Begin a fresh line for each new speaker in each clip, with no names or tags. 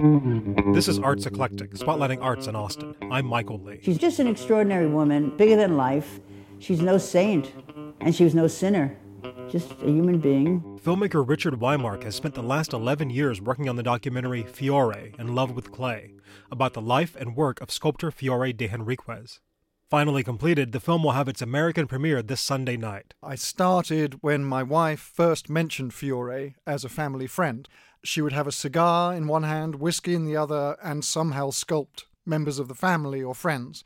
This is Arts Eclectic, spotlighting arts in Austin. I'm Michael Lee.
She's just an extraordinary woman, bigger than life. She's no saint, and she was no sinner, just a human being.
Filmmaker Richard Whymark has spent the last 11 years working on the documentary Fiore in Love with Clay, about the life and work of sculptor Fiore de Henriquez. Finally completed, the film will have its American premiere this Sunday night.
I started when my wife first mentioned Fiore as a family friend. She would have a cigar in one hand, whiskey in the other, and somehow sculpt members of the family or friends.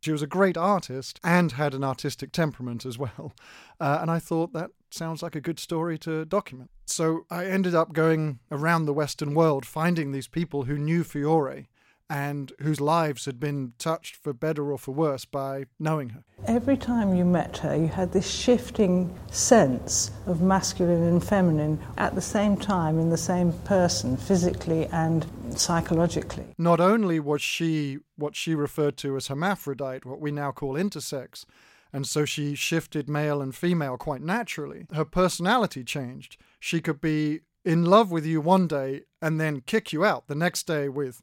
She was a great artist and had an artistic temperament as well. Uh, and I thought that sounds like a good story to document. So I ended up going around the Western world finding these people who knew Fiore and whose lives had been touched for better or for worse by knowing her.
Every time you met her, you had this shifting sense of masculine and feminine at the same time in the same person, physically and psychologically.
Not only was she what she referred to as hermaphrodite, what we now call intersex, and so she shifted male and female quite naturally, her personality changed. She could be in love with you one day and then kick you out the next day with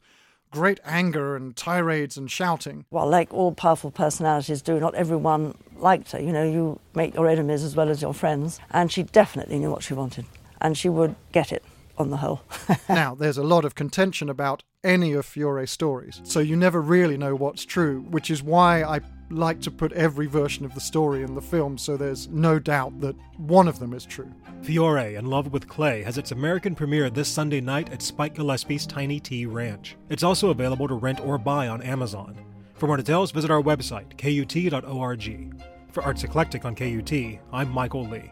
great anger and tirades and shouting.
Well, like all powerful personalities do, not everyone liked her. You know, you make your enemies as well as your friends. And she definitely knew what she wanted. And she would get it on the whole.
now, there's a lot of contention about any of Fiore's stories, so you never really know what's true, which is why I like to put every version of the story in the film so there's no doubt that one of them is true.
Fiore in Love with Clay has its American premiere this Sunday night at Spike Gillespie's Tiny T Ranch. It's also available to rent or buy on Amazon. For more details, visit our website, kut.org. For Arts Eclectic on KUT, I'm Michael Lee.